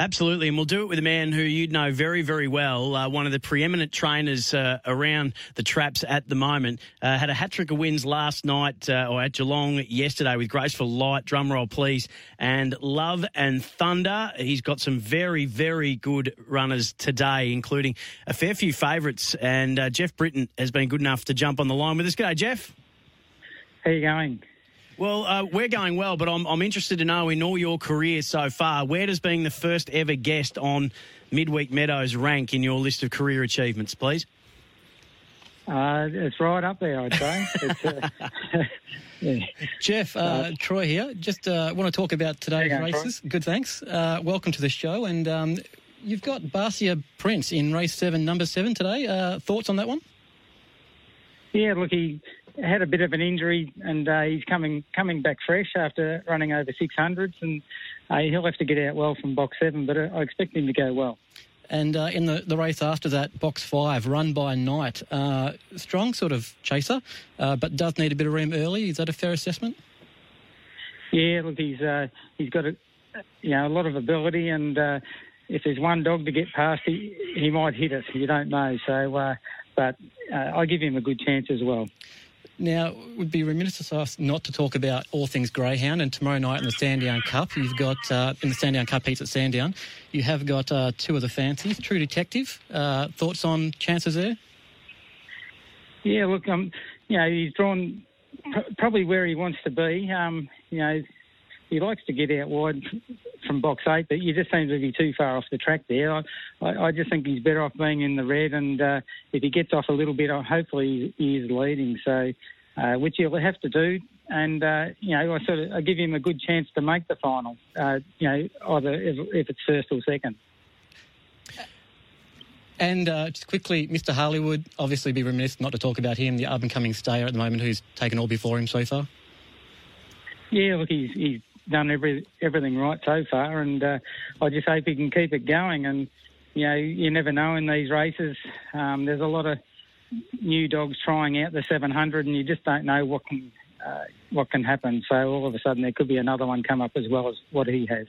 Absolutely, and we'll do it with a man who you'd know very, very well, uh, one of the preeminent trainers uh, around the traps at the moment. Uh, had a hat trick of wins last night, uh, or at Geelong yesterday with Graceful Light, drumroll please, and Love and Thunder. He's got some very, very good runners today, including a fair few favourites, and uh, Jeff Britton has been good enough to jump on the line with us. G'day, Jeff. How you going? Well, uh, we're going well, but I'm, I'm interested to know in all your career so far, where does being the first ever guest on Midweek Meadows rank in your list of career achievements, please? Uh, it's right up there, I'd say. uh, yeah. Jeff, uh, Troy here. Just uh, want to talk about today's going, races. Good, thanks. Uh, welcome to the show. And um, you've got Barcia Prince in race seven, number seven today. Uh, thoughts on that one? Yeah, look, he had a bit of an injury, and uh, he's coming coming back fresh after running over 600s, and uh, he'll have to get out well from box seven. But uh, I expect him to go well. And uh, in the, the race after that, box five, run by night, uh, strong sort of chaser, uh, but does need a bit of room early. Is that a fair assessment? Yeah, look, he's he's got a you know a lot of ability, and if there's one dog to get past, he he might hit it. You don't know, so. But I give him a good chance as well. Now, it would be remiss of us not to talk about all things greyhound. And tomorrow night in the Sandown Cup, you've got uh, in the Sandown Cup heats at Sandown, you have got uh, two of the fancies. True Detective. Uh, thoughts on chances there? Yeah, look, um, you know, he's drawn pr- probably where he wants to be. Um, you know, he likes to get out wide from box eight, but you just seem to be too far off the track there. I, I, I just think he's better off being in the red, and uh, if he gets off a little bit, uh, hopefully he is leading. So, uh, which he'll have to do, and uh, you know, I sort of I give him a good chance to make the final. Uh, you know, either if, if, it's first or second. And uh, just quickly, Mr. Harleywood, obviously be remiss not to talk about him, the up and coming stayer at the moment who's taken all before him so far. Yeah, look, he's, he's done every everything right so far, and uh, I just hope he can keep it going. And you know, you never know in these races. Um, there's a lot of new dogs trying out the 700, and you just don't know what can uh, what can happen. So all of a sudden, there could be another one come up as well as what he has.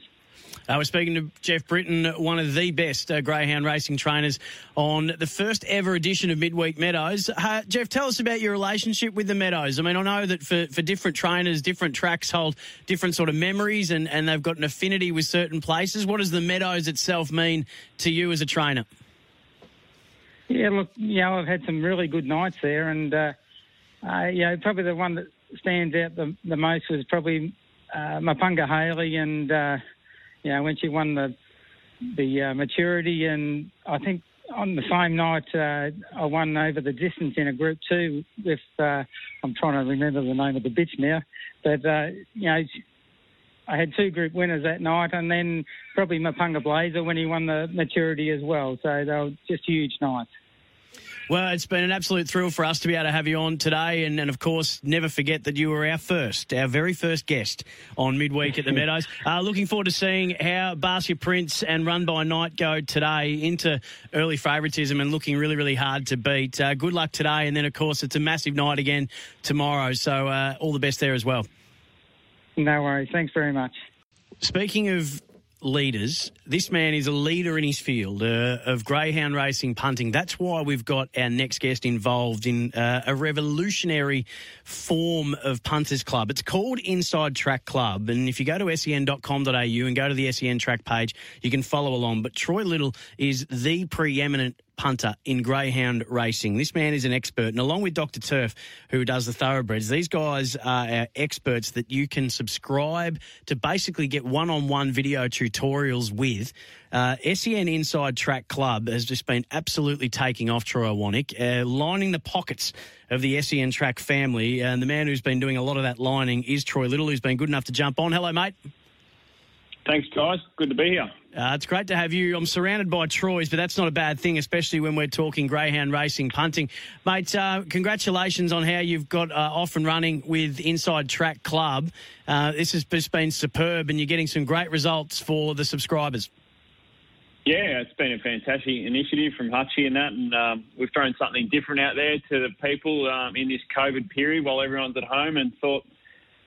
Uh, we're speaking to Jeff Britton, one of the best uh, greyhound racing trainers on the first ever edition of Midweek Meadows. Uh, Jeff, tell us about your relationship with the Meadows. I mean, I know that for, for different trainers, different tracks hold different sort of memories and, and they've got an affinity with certain places. What does the Meadows itself mean to you as a trainer? Yeah, look, you know, I've had some really good nights there, and uh, uh, you know, probably the one that stands out the, the most was probably uh, Mepunga Haley and uh, you know, when she won the the uh, maturity, and I think on the same night uh, I won over the distance in a group two with uh, I'm trying to remember the name of the bitch now, but uh, you know. I had two group winners that night, and then probably Mepunga Blazer when he won the maturity as well. So they were just huge nights. Well, it's been an absolute thrill for us to be able to have you on today. And, and of course, never forget that you were our first, our very first guest on midweek at the Meadows. Uh, looking forward to seeing how Barcia Prince and Run by Night go today into early favouritism and looking really, really hard to beat. Uh, good luck today. And then, of course, it's a massive night again tomorrow. So uh, all the best there as well. No worries. Thanks very much. Speaking of leaders. This man is a leader in his field uh, of greyhound racing punting. That's why we've got our next guest involved in uh, a revolutionary form of punters club. It's called Inside Track Club. And if you go to sen.com.au and go to the SEN track page, you can follow along. But Troy Little is the preeminent punter in greyhound racing. This man is an expert, and along with Dr. Turf, who does the thoroughbreds, these guys are experts that you can subscribe to basically get one on one video tutorials with. Uh, SEN Inside Track Club has just been absolutely taking off Troy Iwanek, uh, lining the pockets of the SEN Track family. And the man who's been doing a lot of that lining is Troy Little, who's been good enough to jump on. Hello, mate. Thanks, guys. Good to be here. Uh, it's great to have you. I'm surrounded by Troys, but that's not a bad thing, especially when we're talking greyhound racing, punting. Mate, uh, congratulations on how you've got uh, off and running with Inside Track Club. Uh, this has just been superb, and you're getting some great results for the subscribers. Yeah, it's been a fantastic initiative from Hutchie and that, and um, we've thrown something different out there to the people um, in this COVID period while everyone's at home and thought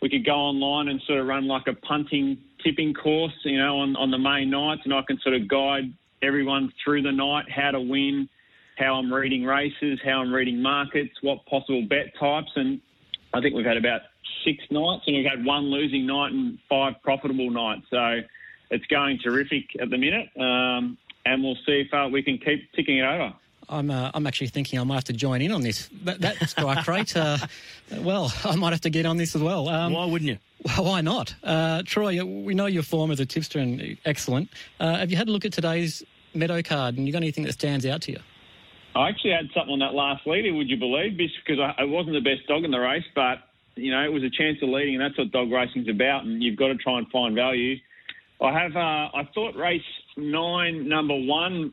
we could go online and sort of run like a punting tipping course, you know, on, on the main nights, and I can sort of guide everyone through the night how to win, how I'm reading races, how I'm reading markets, what possible bet types, and I think we've had about six nights, and we've had one losing night and five profitable nights. So it's going terrific at the minute, um, and we'll see if uh, we can keep ticking it over. I'm uh, I'm actually thinking I might have to join in on this. That, that strike rate, uh, well, I might have to get on this as well. Um, Why wouldn't you? Well, why not? Uh, Troy, we know your form as a tipster and excellent. Uh, have you had a look at today's Meadow card and you got anything that stands out to you? I actually had something on that last leader, would you believe? Because I, I wasn't the best dog in the race, but, you know, it was a chance of leading, and that's what dog racing's about, and you've got to try and find value. I have, uh, I thought race nine, number one,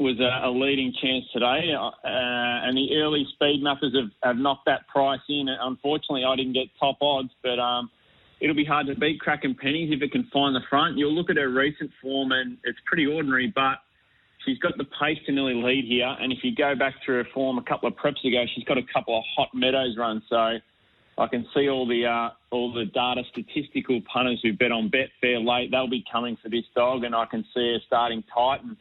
was a, a leading chance today, uh, and the early speed mappers have, have knocked that price in. Unfortunately, I didn't get top odds, but um, it'll be hard to beat Cracking Pennies if it can find the front. You'll look at her recent form, and it's pretty ordinary, but she's got the pace to nearly lead here. And if you go back to her form a couple of preps ago, she's got a couple of hot meadows runs. So I can see all the uh, all the data statistical punters who bet on Betfair late. They'll be coming for this dog, and I can see her starting tight. And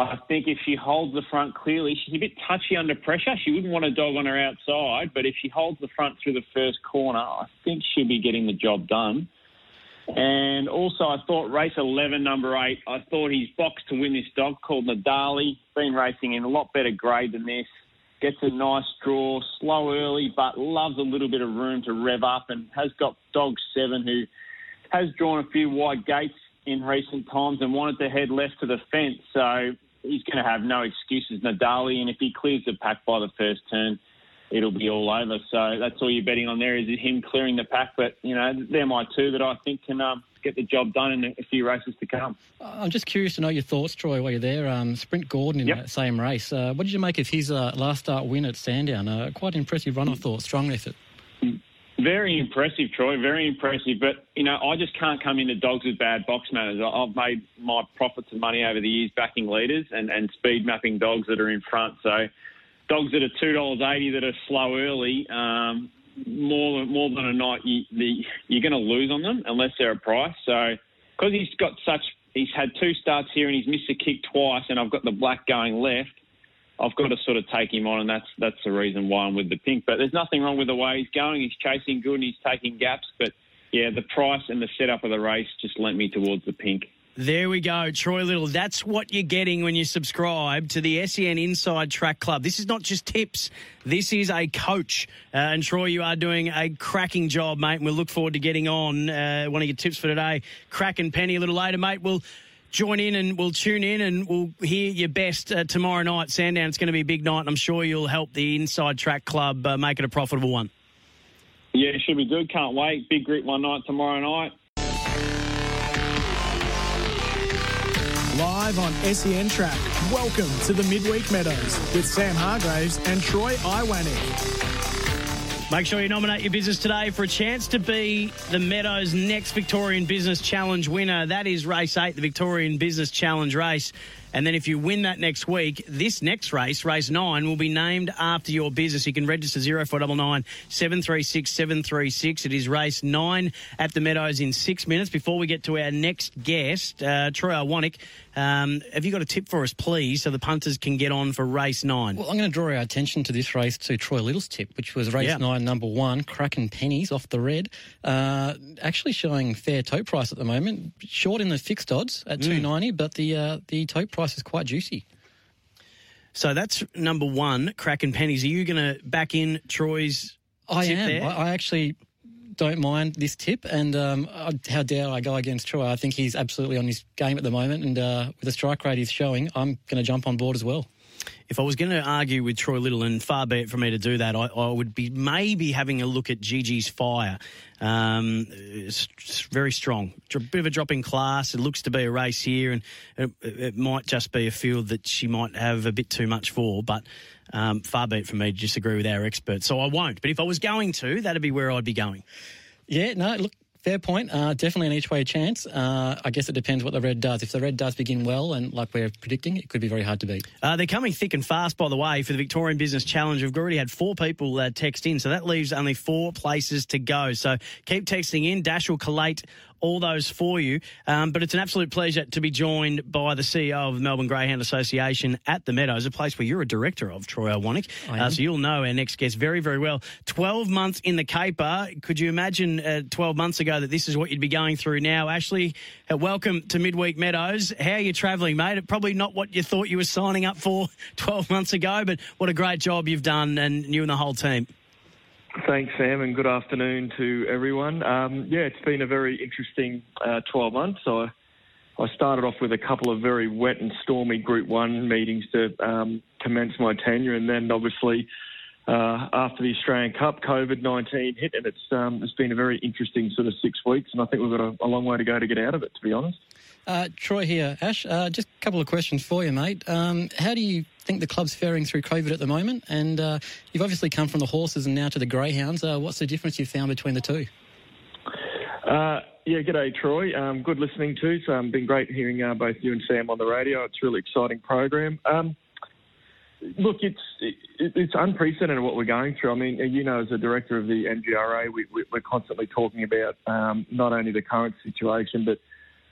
I think if she holds the front clearly, she's a bit touchy under pressure. She wouldn't want a dog on her outside, but if she holds the front through the first corner, I think she'll be getting the job done. And also, I thought race 11, number eight, I thought he's boxed to win this dog called Nadali. Been racing in a lot better grade than this. Gets a nice draw, slow early, but loves a little bit of room to rev up and has got dog seven who has drawn a few wide gates in recent times and wanted to head left to the fence. So he's going to have no excuses, Nadali. And if he clears the pack by the first turn, it'll be all over. So that's all you're betting on there is him clearing the pack. But, you know, they're my two that I think can um, get the job done in a few races to come. I'm just curious to know your thoughts, Troy, while you're there. Um, Sprint Gordon in yep. that same race. Uh, what did you make of his uh, last start win at Sandown? Uh, quite impressive run, I thought. Strong effort. Very impressive, Troy. Very impressive. But, you know, I just can't come into dogs with bad box manners. I've made my profits and money over the years backing leaders and, and speed mapping dogs that are in front. So dogs that are $2.80 that are slow early, um, more, more than a night, you, the, you're going to lose on them unless they're a price. So because he's got such, he's had two starts here and he's missed a kick twice and I've got the black going left, I've got to sort of take him on, and that's that's the reason why I'm with the pink. But there's nothing wrong with the way he's going. He's chasing good and he's taking gaps. But yeah, the price and the setup of the race just lent me towards the pink. There we go, Troy Little. That's what you're getting when you subscribe to the SEN Inside Track Club. This is not just tips, this is a coach. Uh, and Troy, you are doing a cracking job, mate. And we'll look forward to getting on uh, one of your tips for today. Cracking penny a little later, mate. We'll join in and we'll tune in and we'll hear your best uh, tomorrow night. Sandown, it's going to be a big night, and I'm sure you'll help the Inside Track Club uh, make it a profitable one. Yeah, it should be good. Can't wait. Big group one night tomorrow night. Live on SEN Track. Welcome to the Midweek Meadows with Sam Hargraves and Troy Iwanek. Make sure you nominate your business today for a chance to be the Meadows next Victorian Business Challenge winner. That is race eight, the Victorian Business Challenge race. And then if you win that next week, this next race, race nine, will be named after your business. You can register 0499 736 736. It is race nine at the Meadows in six minutes. Before we get to our next guest, uh, Troy Iwanek, um, have you got a tip for us, please, so the punters can get on for race nine? Well, I'm going to draw our attention to this race to Troy Little's tip, which was race nine, number one, Cracking Pennies off the red. Uh, actually showing fair tote price at the moment. Short in the fixed odds at mm. 290, but the uh, the tote price is quite juicy. So that's number one, Cracking Pennies. Are you going to back in Troy's? I am. I, I actually don't mind this tip, and um, how dare I go against Troy? I think he's absolutely on his game at the moment, and uh, with the strike rate he's showing, I'm going to jump on board as well. If I was going to argue with Troy Little, and far be it for me to do that, I, I would be maybe having a look at Gigi's Fire. Um, it's very strong. A bit of a drop in class. It looks to be a race here, and it, it might just be a field that she might have a bit too much for. But um, far be it from me to disagree with our experts, so I won't. But if I was going to, that'd be where I'd be going. Yeah, no, look, Fair point. Uh, definitely an each way chance. Uh, I guess it depends what the red does. If the red does begin well, and like we're predicting, it could be very hard to beat. Uh, they're coming thick and fast, by the way, for the Victorian Business Challenge. We've already had four people uh, text in, so that leaves only four places to go. So keep texting in. Dash will collate all those for you. Um, but it's an absolute pleasure to be joined by the CEO of the Melbourne Greyhound Association at the Meadows, a place where you're a director of, Troy Iwanek. Uh, so you'll know our next guest very, very well. 12 months in the caper. Could you imagine uh, 12 months ago that this is what you'd be going through now? Ashley, uh, welcome to Midweek Meadows. How are you travelling, mate? Probably not what you thought you were signing up for 12 months ago, but what a great job you've done and you and the whole team. Thanks, Sam, and good afternoon to everyone. Um, yeah, it's been a very interesting uh, 12 months. I, I started off with a couple of very wet and stormy Group 1 meetings to um, commence my tenure, and then obviously uh, after the Australian Cup, COVID 19 hit, and it's, um, it's been a very interesting sort of six weeks, and I think we've got a, a long way to go to get out of it, to be honest. Uh, Troy here, Ash. Uh, just a couple of questions for you, mate. Um, how do you think the club's faring through COVID at the moment? And uh, you've obviously come from the horses and now to the greyhounds. Uh, what's the difference you've found between the two? Uh, yeah, g'day, Troy. Um, good listening to. It's um, been great hearing uh, both you and Sam on the radio. It's a really exciting program. Um, look, it's it, it's unprecedented what we're going through. I mean, you know, as a director of the MGRA, we, we, are constantly talking about um, not only the current situation, but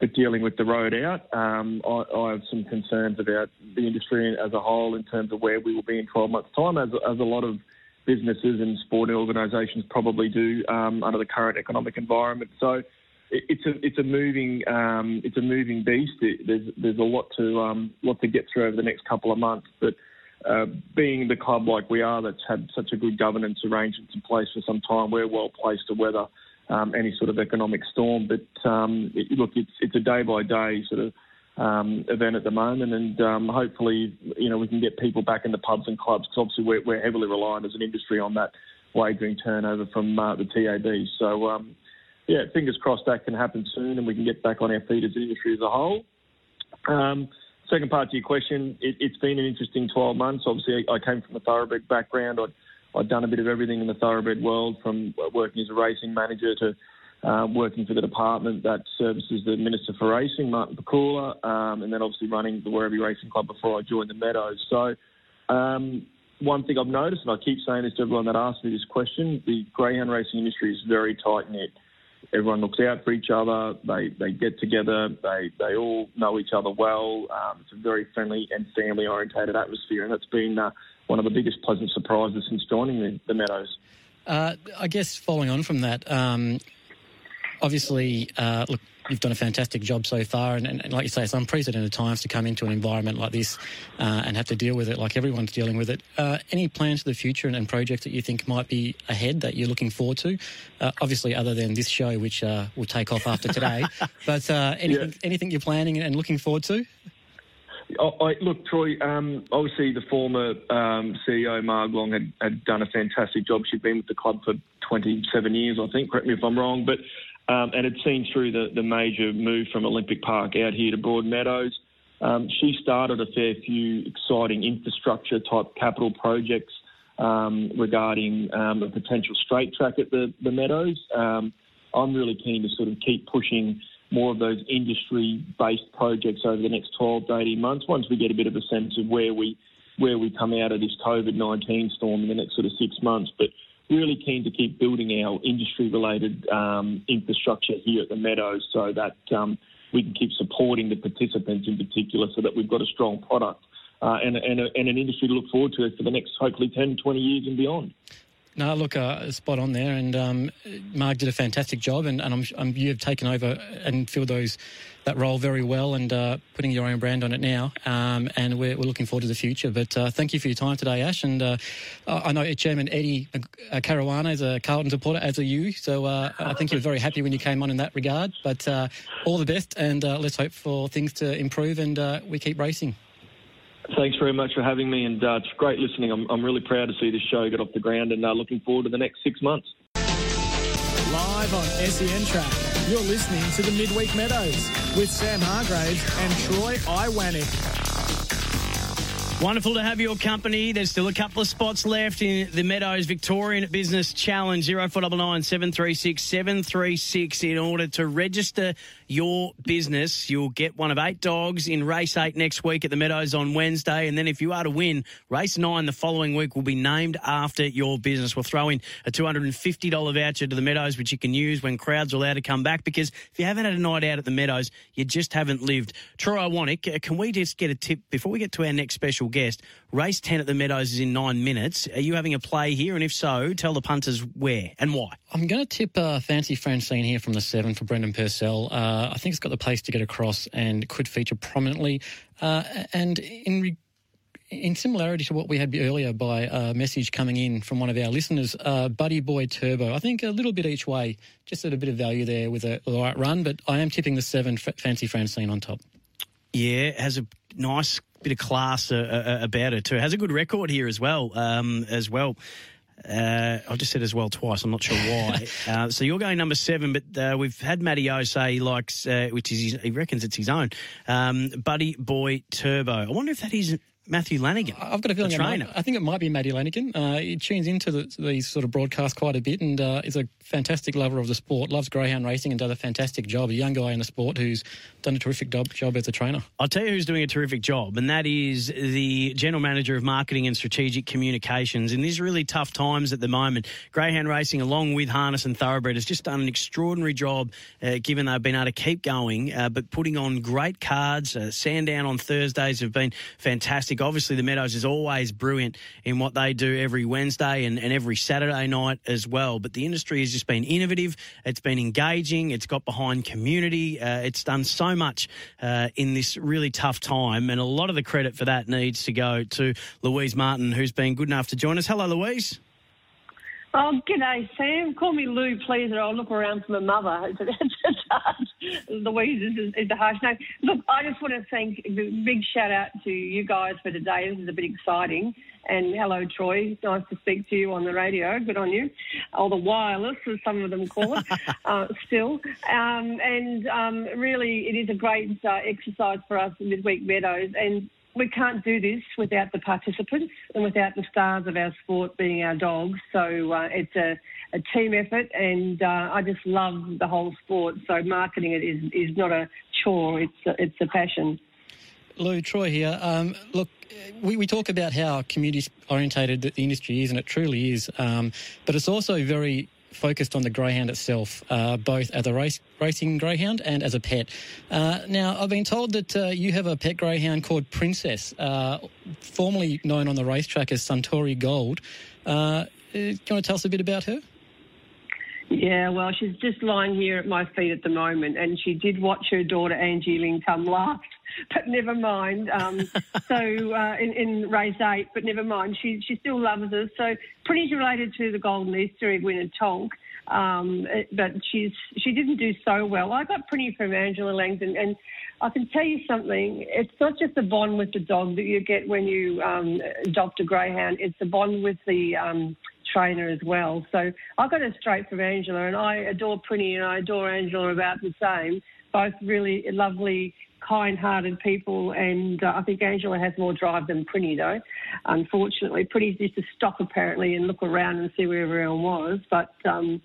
but dealing with the road out. Um, I, I, have some concerns about the industry as a whole in terms of where we will be in 12 months' time, as, as a lot of businesses and sporting organisations probably do um, under the current economic environment. So it, it's a it's a moving um, it's a moving beast. It, there's there's a lot to um, lot to get through over the next couple of months, but. Uh, being the club like we are, that's had such a good governance arrangements in place for some time, we're well placed to weather um, any sort of economic storm. But um, it, look, it's it's a day by day sort of um, event at the moment, and um, hopefully, you know, we can get people back in the pubs and clubs because obviously we're, we're, heavily reliant as an industry on that wagering turnover from uh, the TAB. So, um, yeah, fingers crossed that can happen soon, and we can get back on our feet as an industry as a whole. Um, second part to your question, it, has been an interesting 12 months. Obviously, I, I came from a thoroughbred background. I'd I'd done a bit of everything in the thoroughbred world, from working as a racing manager to uh, working for the department that services the Minister for Racing, Martin Pakula, um, and then obviously running the Werribee Racing Club before I joined the Meadows. So, um, one thing I've noticed, and I keep saying this to everyone that asks me this question, the greyhound racing industry is very tight knit. Everyone looks out for each other. They they get together. They they all know each other well. Um, it's a very friendly and family orientated atmosphere, and that's been uh, one of the biggest pleasant surprises since joining the, the Meadows. Uh, I guess following on from that, um, obviously, uh, look, you've done a fantastic job so far, and, and, and, like you say, it's unprecedented times to come into an environment like this uh, and have to deal with it like everyone's dealing with it. Uh, any plans for the future and, and, projects that you think might be ahead that you're looking forward to? Uh, obviously, other than this show, which uh, will take off after today, but uh, anything, yeah. anything you're planning and looking forward to? I, look, Troy. Um, obviously, the former um, CEO Marg Long had, had done a fantastic job. She'd been with the club for 27 years, I think. Correct me if I'm wrong, but um, and had seen through the, the major move from Olympic Park out here to Broadmeadows. Um, she started a fair few exciting infrastructure type capital projects um, regarding um, a potential straight track at the, the Meadows. I'm really keen to sort of keep pushing more of those industry-based projects over the next 12 to 18 months. Once we get a bit of a sense of where we where we come out of this COVID-19 storm in the next sort of six months, but really keen to keep building our industry-related um, infrastructure here at the Meadows so that um, we can keep supporting the participants in particular, so that we've got a strong product. Uh, and, and, a, and, an industry to look forward to for the next hopefully 10, 20 years and beyond. No, look, uh, spot on there. And um, Marg did a fantastic job, and, and I'm, I'm, you've taken over and filled those that role very well, and uh, putting your own brand on it now. Um, and we're, we're, looking forward to the future. But uh, thank you for your time today, Ash. And uh, I know Chairman Eddie uh, Caruana is a Carlton supporter, as are you. So uh, I think you were very happy when you came on in that regard. But all the best, and let's hope for things to improve and we keep racing. Thanks very much for having me, and uh, it's great listening. I'm, I'm really proud to see this show get off the ground, and uh, looking forward to the next six months. Live on SEN Track, you're listening to the Midweek Meadows with Sam Hargraves and Troy Iwanek. Wonderful to have your company. There's still a couple of spots left in the Meadows Victorian Business Challenge. 0499 736 736 in order to register your business. You'll get one of eight dogs in race eight next week at the Meadows on Wednesday. And then if you are to win, race nine the following week will be named after your business. We'll throw in a $250 voucher to the Meadows, which you can use when crowds are allowed to come back. Because if you haven't had a night out at the Meadows, you just haven't lived. Troy Iwanek, uh, can we just get a tip before we get to our next special guest? Race 10 at the Meadows is in nine minutes. Are you having a play here? And if so, tell the punters where and why. I'm going to tip uh, Fancy Francine here from the seven for Brendan Purcell. Uh, I think it's got the pace to get across and could feature prominently. Uh, and in re- in similarity to what we had earlier by a message coming in from one of our listeners, uh, Buddy Boy Turbo. I think a little bit each way, just at a bit of value there with a, right run, but I am tipping the seven F- Fancy Francine on top. Yeah, has a nice bit of class uh, uh, about it too. Has a good record here as well. Um, as well. Uh, I just said as well twice. I'm not sure why. uh, so you're going number seven, but uh, we've had Matty O say he likes, uh, which is his, he reckons it's his own, um, Buddy Boy Turbo. I wonder if that is Matthew Lanigan. I've got a feeling. it might- trainer. I think it might be Matty Lanigan. Uh, he tunes into the, these sort of broadcasts quite a bit, and uh, is a fantastic lover of the sport. Loves greyhound racing and does a fantastic job. A young guy in the sport who's done a terrific job, job as a trainer. I'll tell you who's doing a terrific job, and that is the General Manager of Marketing and Strategic Communications. In these really tough times at the moment, Greyhound Racing, along with Harness and Thoroughbred, has just done an extraordinary job, uh, given they've been able to keep going, uh, but putting on great cards. Uh, Sandown on Thursdays have been fantastic. Obviously, the Meadows is always brilliant in what they do every Wednesday and, and every Saturday night as well. But the industry has just been innovative, it's been engaging, it's got behind community, uh, it's done so much uh, in this really tough time. And a lot of the credit for that needs to go to Louise Martin, who's been good enough to join us. Hello, Louise. Oh, g'day, Sam. Call me Lou, please, or I'll look around for my mother. It's, it's, it's hard. Louise is, is a harsh name. Look, I just want to thank a big shout out to you guys for today. This is a bit exciting. And hello, Troy. Nice to speak to you on the radio. Good on you. Or the wireless, as some of them call it, uh, still. Um, and um, really, it is a great uh, exercise for us in Midweek Meadows. And we can't do this without the participants and without the stars of our sport being our dogs. So uh, it's a, a team effort, and uh, I just love the whole sport. So marketing it is, is not a chore; it's a, it's a passion. Lou, Troy here. Um, look, we, we talk about how community orientated the industry is, and it truly is. Um, but it's also very focused on the greyhound itself, uh, both as a race, racing greyhound and as a pet. Uh, now, I've been told that uh, you have a pet greyhound called Princess, uh, formerly known on the racetrack as Suntory Gold. Uh, do you want to tell us a bit about her? Yeah, well, she's just lying here at my feet at the moment, and she did watch her daughter Angie come last, but never mind. Um, so uh, in, in race eight, but never mind. She she still loves us. So pretty related to the Golden Easter egg winner Tonk, um, but she's she didn't do so well. I got pretty from Angela Langdon, and I can tell you something. It's not just the bond with the dog that you get when you um, adopt a greyhound. It's the bond with the um, trainer as well. So I got it straight from Angela, and I adore Prinny and I adore Angela about the same. Both really lovely, kind-hearted people, and uh, I think Angela has more drive than Prinny, though. Unfortunately, Prinny used to stop apparently and look around and see where everyone was, but. Um,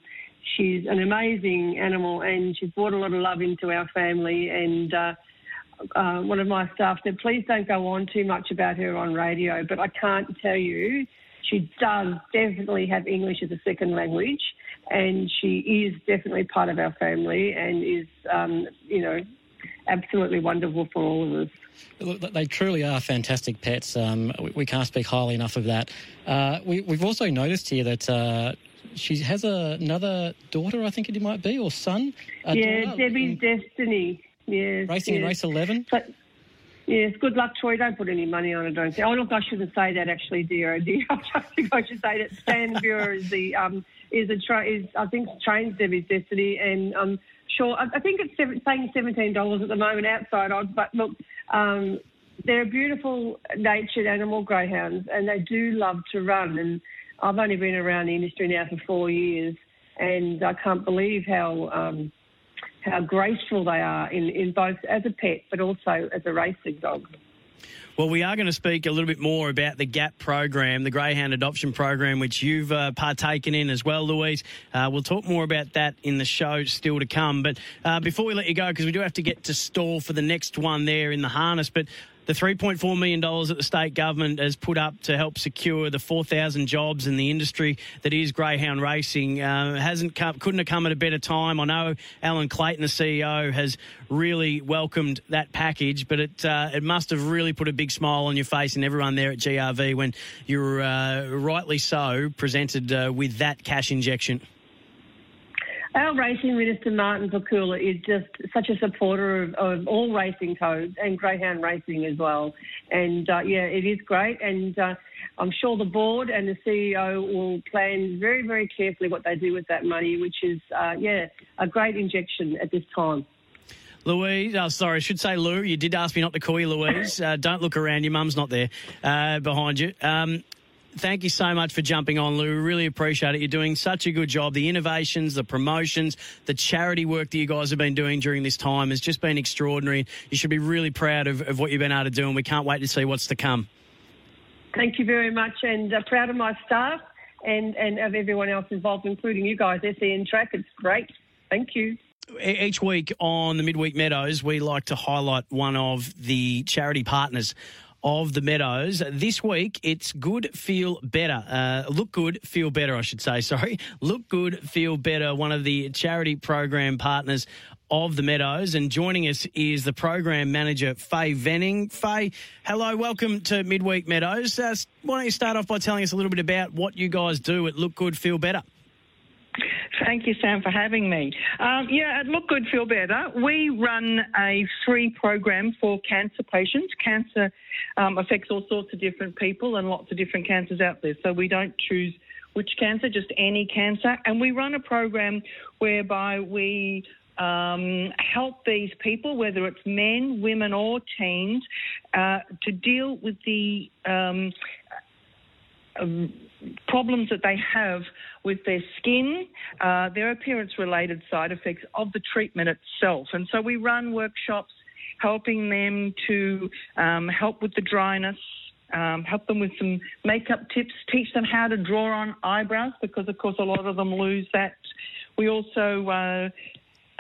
She's an amazing animal, and she's brought a lot of love into our family. And uh, uh, one of my staff said, please don't go on too much about her on radio, but I can't tell you. She does definitely have English as a second language, and she is definitely part of our family and is, um, you know, absolutely wonderful for all of us. Look, they truly are fantastic pets. Um, we, we can't speak highly enough of that. Uh, we, we've also noticed here that uh, she has a, another daughter, I think it might be, or son. Yeah, daughter Debbie's Destiny. Yes, Racing in race 11. But yes, good luck, Troy. Don't put any money on it. Don't say. Oh, look, I shouldn't say that actually, dear. Oh, dear. I think I should say that. Stan Bureau is the um is a tra- is I think trains Debbie's Destiny, and um sure I, I think it's seven, saying seventeen dollars at the moment outside odds. But look, um they're beautiful natured animal greyhounds, and they do love to run. And I've only been around the industry now for four years, and I can't believe how. Um, how graceful they are in, in both as a pet but also as a racing dog. Well, we are going to speak a little bit more about the GAP program, the Greyhound Adoption Program, which you've uh, partaken in as well, Louise. Uh, we'll talk more about that in the show still to come. But uh, before we let you go, because we do have to get to stall for the next one there in the harness, but the $3.4 million that the state government has put up to help secure the 4,000 jobs in the industry that is greyhound racing uh, hasn't come, couldn't have come at a better time. I know Alan Clayton, the CEO, has really welcomed that package, but it uh, it must have really put a big smile on your face and everyone there at GRV when you were uh, rightly so presented uh, with that cash injection. Our racing minister, Martin Pakula, is just such a supporter of, of all racing codes and greyhound racing as well. And uh, yeah, it is great. And uh, I'm sure the board and the CEO will plan very, very carefully what they do with that money, which is, uh, yeah, a great injection at this time. Louise, oh, sorry, I should say Lou. You did ask me not to call you Louise. Uh, don't look around. Your mum's not there uh, behind you. Um, thank you so much for jumping on, Lou. Really appreciate it. You're doing such a good job. The innovations, the promotions, the charity work that you guys have been doing during this time has just been extraordinary. You should be really proud of, of what you've been able to do, and we can't wait to see what's to come. Thank you very much, and uh, proud of my staff and, and of everyone else involved, including you guys. SEN Track, it's great. Thank you. Each week on the Midweek Meadows, we like to highlight one of the charity partners of the Meadows. This week, it's Good, Feel Better. Uh, look good, feel better, I should say. Sorry. Look good, feel better. One of the charity program partners of the Meadows. And joining us is the program manager, Faye Venning. Faye, hello, welcome to Midweek Meadows. Uh, why don't you start off by telling us a little bit about what you guys do at Look Good, Feel Better? Thank you, Sam, for having me. Um, yeah, Look Good, Feel Better, we run a free program for cancer patients. Cancer um, affects all sorts of different people and lots of different cancers out there. So we don't choose which cancer, just any cancer. And we run a program whereby we um, help these people, whether it's men, women, or teens, uh, to deal with the um, problems that they have with their skin, uh, their appearance related side effects of the treatment itself. And so we run workshops helping them to um, help with the dryness. Um, help them with some makeup tips, teach them how to draw on eyebrows because, of course, a lot of them lose that. We also uh,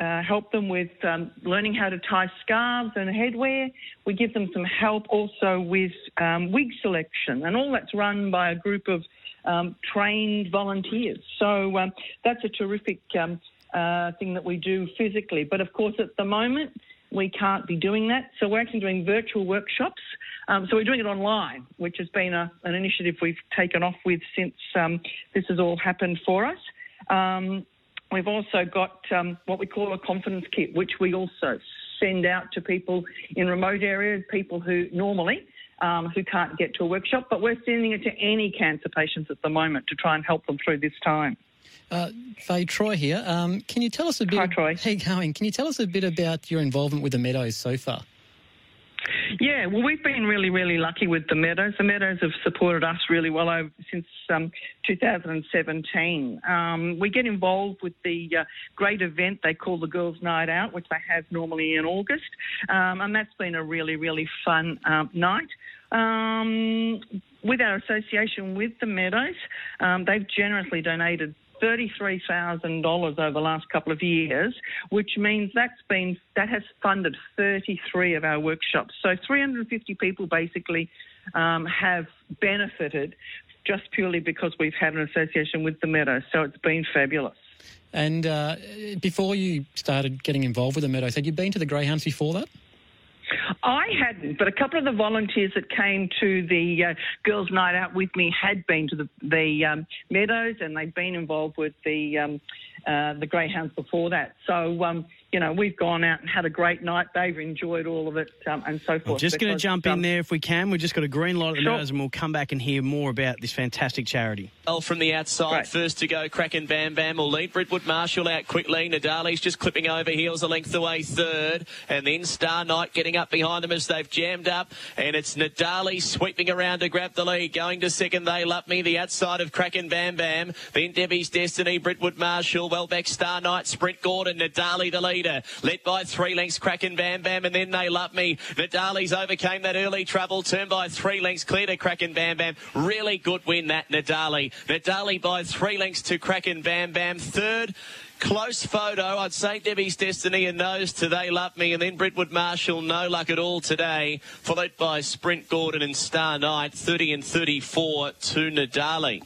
uh, help them with um, learning how to tie scarves and headwear. We give them some help also with um, wig selection, and all that's run by a group of um, trained volunteers. So um, that's a terrific um, uh, thing that we do physically. But of course, at the moment, we can't be doing that. So we're actually doing virtual workshops. Um, so we're doing it online, which has been a, an initiative we've taken off with since this has all happened for us. Um, We've also got um, what we call a confidence kit, which we also send out to people in remote areas, people who normally um, who can't get to a workshop, but we're sending it to any cancer patients at the moment to try and help them through this time. Uh, Faye Troy here. Um, can you tell us a bit? Hi, Troy. Hey, going? Can you tell us a bit about your involvement with the Meadows so far? Yeah, well, we've been really, really lucky with the Meadows. The Meadows have supported us really well over, since um, 2017. Um, we get involved with the uh, great event they call the Girls' Night Out, which they have normally in August, um, and that's been a really, really fun um, night. Um, with our association with the Meadows, um, they've generously donated $33,000 over the last couple of years, which means that's been that has funded 33 of our workshops. So 350 people basically um, have benefited just purely because we've had an association with the Meadows. So it's been fabulous. And uh, before you started getting involved with the Meadows, had you been to the Greyhounds before that? I hadn't, but a couple of the volunteers that came to the uh, girls' night out with me had been to the, the um, meadows, and they'd been involved with the um, uh, the greyhounds before that. So um, you know, we've gone out and had a great night. They've enjoyed all of it um, and so forth. I'm just going to jump um, in there if we can. We've just got a green light at the sure. nose and we'll come back and hear more about this fantastic charity. Well, from the outside, Great. first to go, Kraken Bam Bam will lead. Brentwood Marshall out quickly. Nadali's just clipping over heels a length away third. And then Star Knight getting up behind them as they've jammed up. And it's Nadali sweeping around to grab the lead. Going to second, they love me. The outside of Kraken Bam Bam. Then Debbie's Destiny, Brentwood Marshall, Welbeck, Star Knight, Sprint Gordon, Nadali the lead. Leader. Led by three lengths, Kraken Bam Bam, and then They Love Me. Nadali's overcame that early trouble, turned by three lengths, clear to Kraken Bam Bam. Really good win, that Nadali. Nadali by three lengths to Kraken Bam Bam. Third, Close photo. I'd say Debbie's Destiny and those to They Love Me, and then Brentwood Marshall, No Luck at All today, followed by Sprint Gordon and Star Knight, 30 and 34 to Nadali.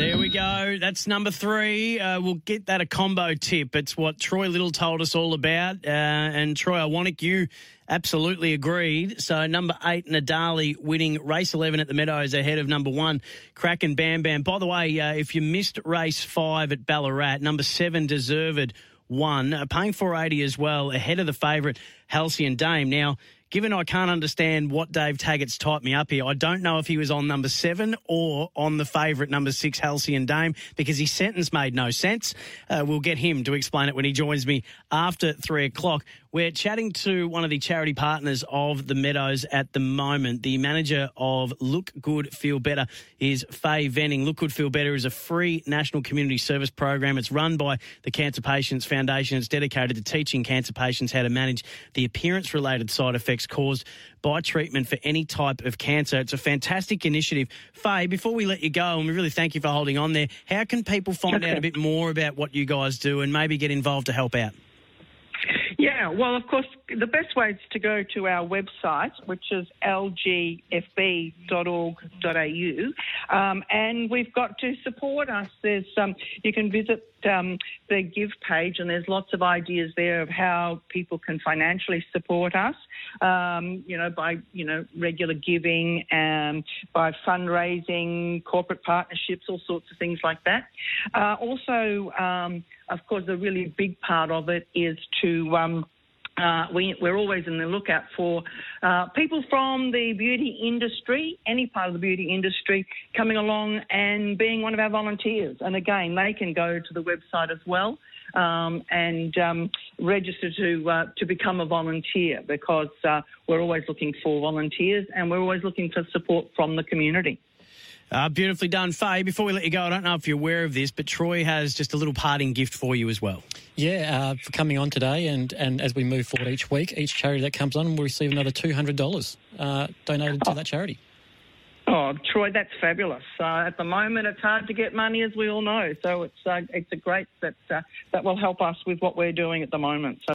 There we go. That's number three. Uh, we'll get that a combo tip. It's what Troy Little told us all about. Uh, and Troy, I want you absolutely agreed. So number eight, Nadali winning race 11 at the Meadows ahead of number one, Kraken Bam Bam. By the way, uh, if you missed race five at Ballarat, number seven, Deserved, one, uh, paying 480 as well, ahead of the favourite, Halcyon Dame. Now, given I can't understand what Dave Taggart's typed me up here, I don't know if he was on number seven or on the favourite number six, Halcyon Dame, because his sentence made no sense. Uh, we'll get him to explain it when he joins me after three o'clock. We're chatting to one of the charity partners of the Meadows at the moment. The manager of Look Good, Feel Better is Faye Venning. Look Good, Feel Better is a free national community service program. It's run by the Cancer Patients Foundation. It's dedicated to teaching cancer patients how to manage the appearance related side effects caused by treatment for any type of cancer. It's a fantastic initiative. Faye, before we let you go, and we really thank you for holding on there, how can people find out a bit more about what you guys do and maybe get involved to help out? Yeah, well, of course, the best way is to go to our website, which is lgfb.org.au, um, and we've got to support us. There's um, you can visit um, the Give page, and there's lots of ideas there of how people can financially support us. Um, you know, by you know regular giving and by fundraising, corporate partnerships, all sorts of things like that. Uh, also, um, of course, the really big part of it is to um, uh, we, are always in the lookout for uh, people from the beauty industry, any part of the beauty industry, coming along and being one of our volunteers. And again, they can go to the website as well um, and um, register to uh, to become a volunteer because uh, we're always looking for volunteers and we're always looking for support from the community. Uh, beautifully done, Faye. Before we let you go, I don't know if you're aware of this, but Troy has just a little parting gift for you as well. Yeah, uh, for coming on today, and, and as we move forward each week, each charity that comes on will receive another $200 uh, donated to that charity. Oh, Troy, that's fabulous. Uh, at the moment, it's hard to get money, as we all know. So it's uh, it's a great that uh, that will help us with what we're doing at the moment. So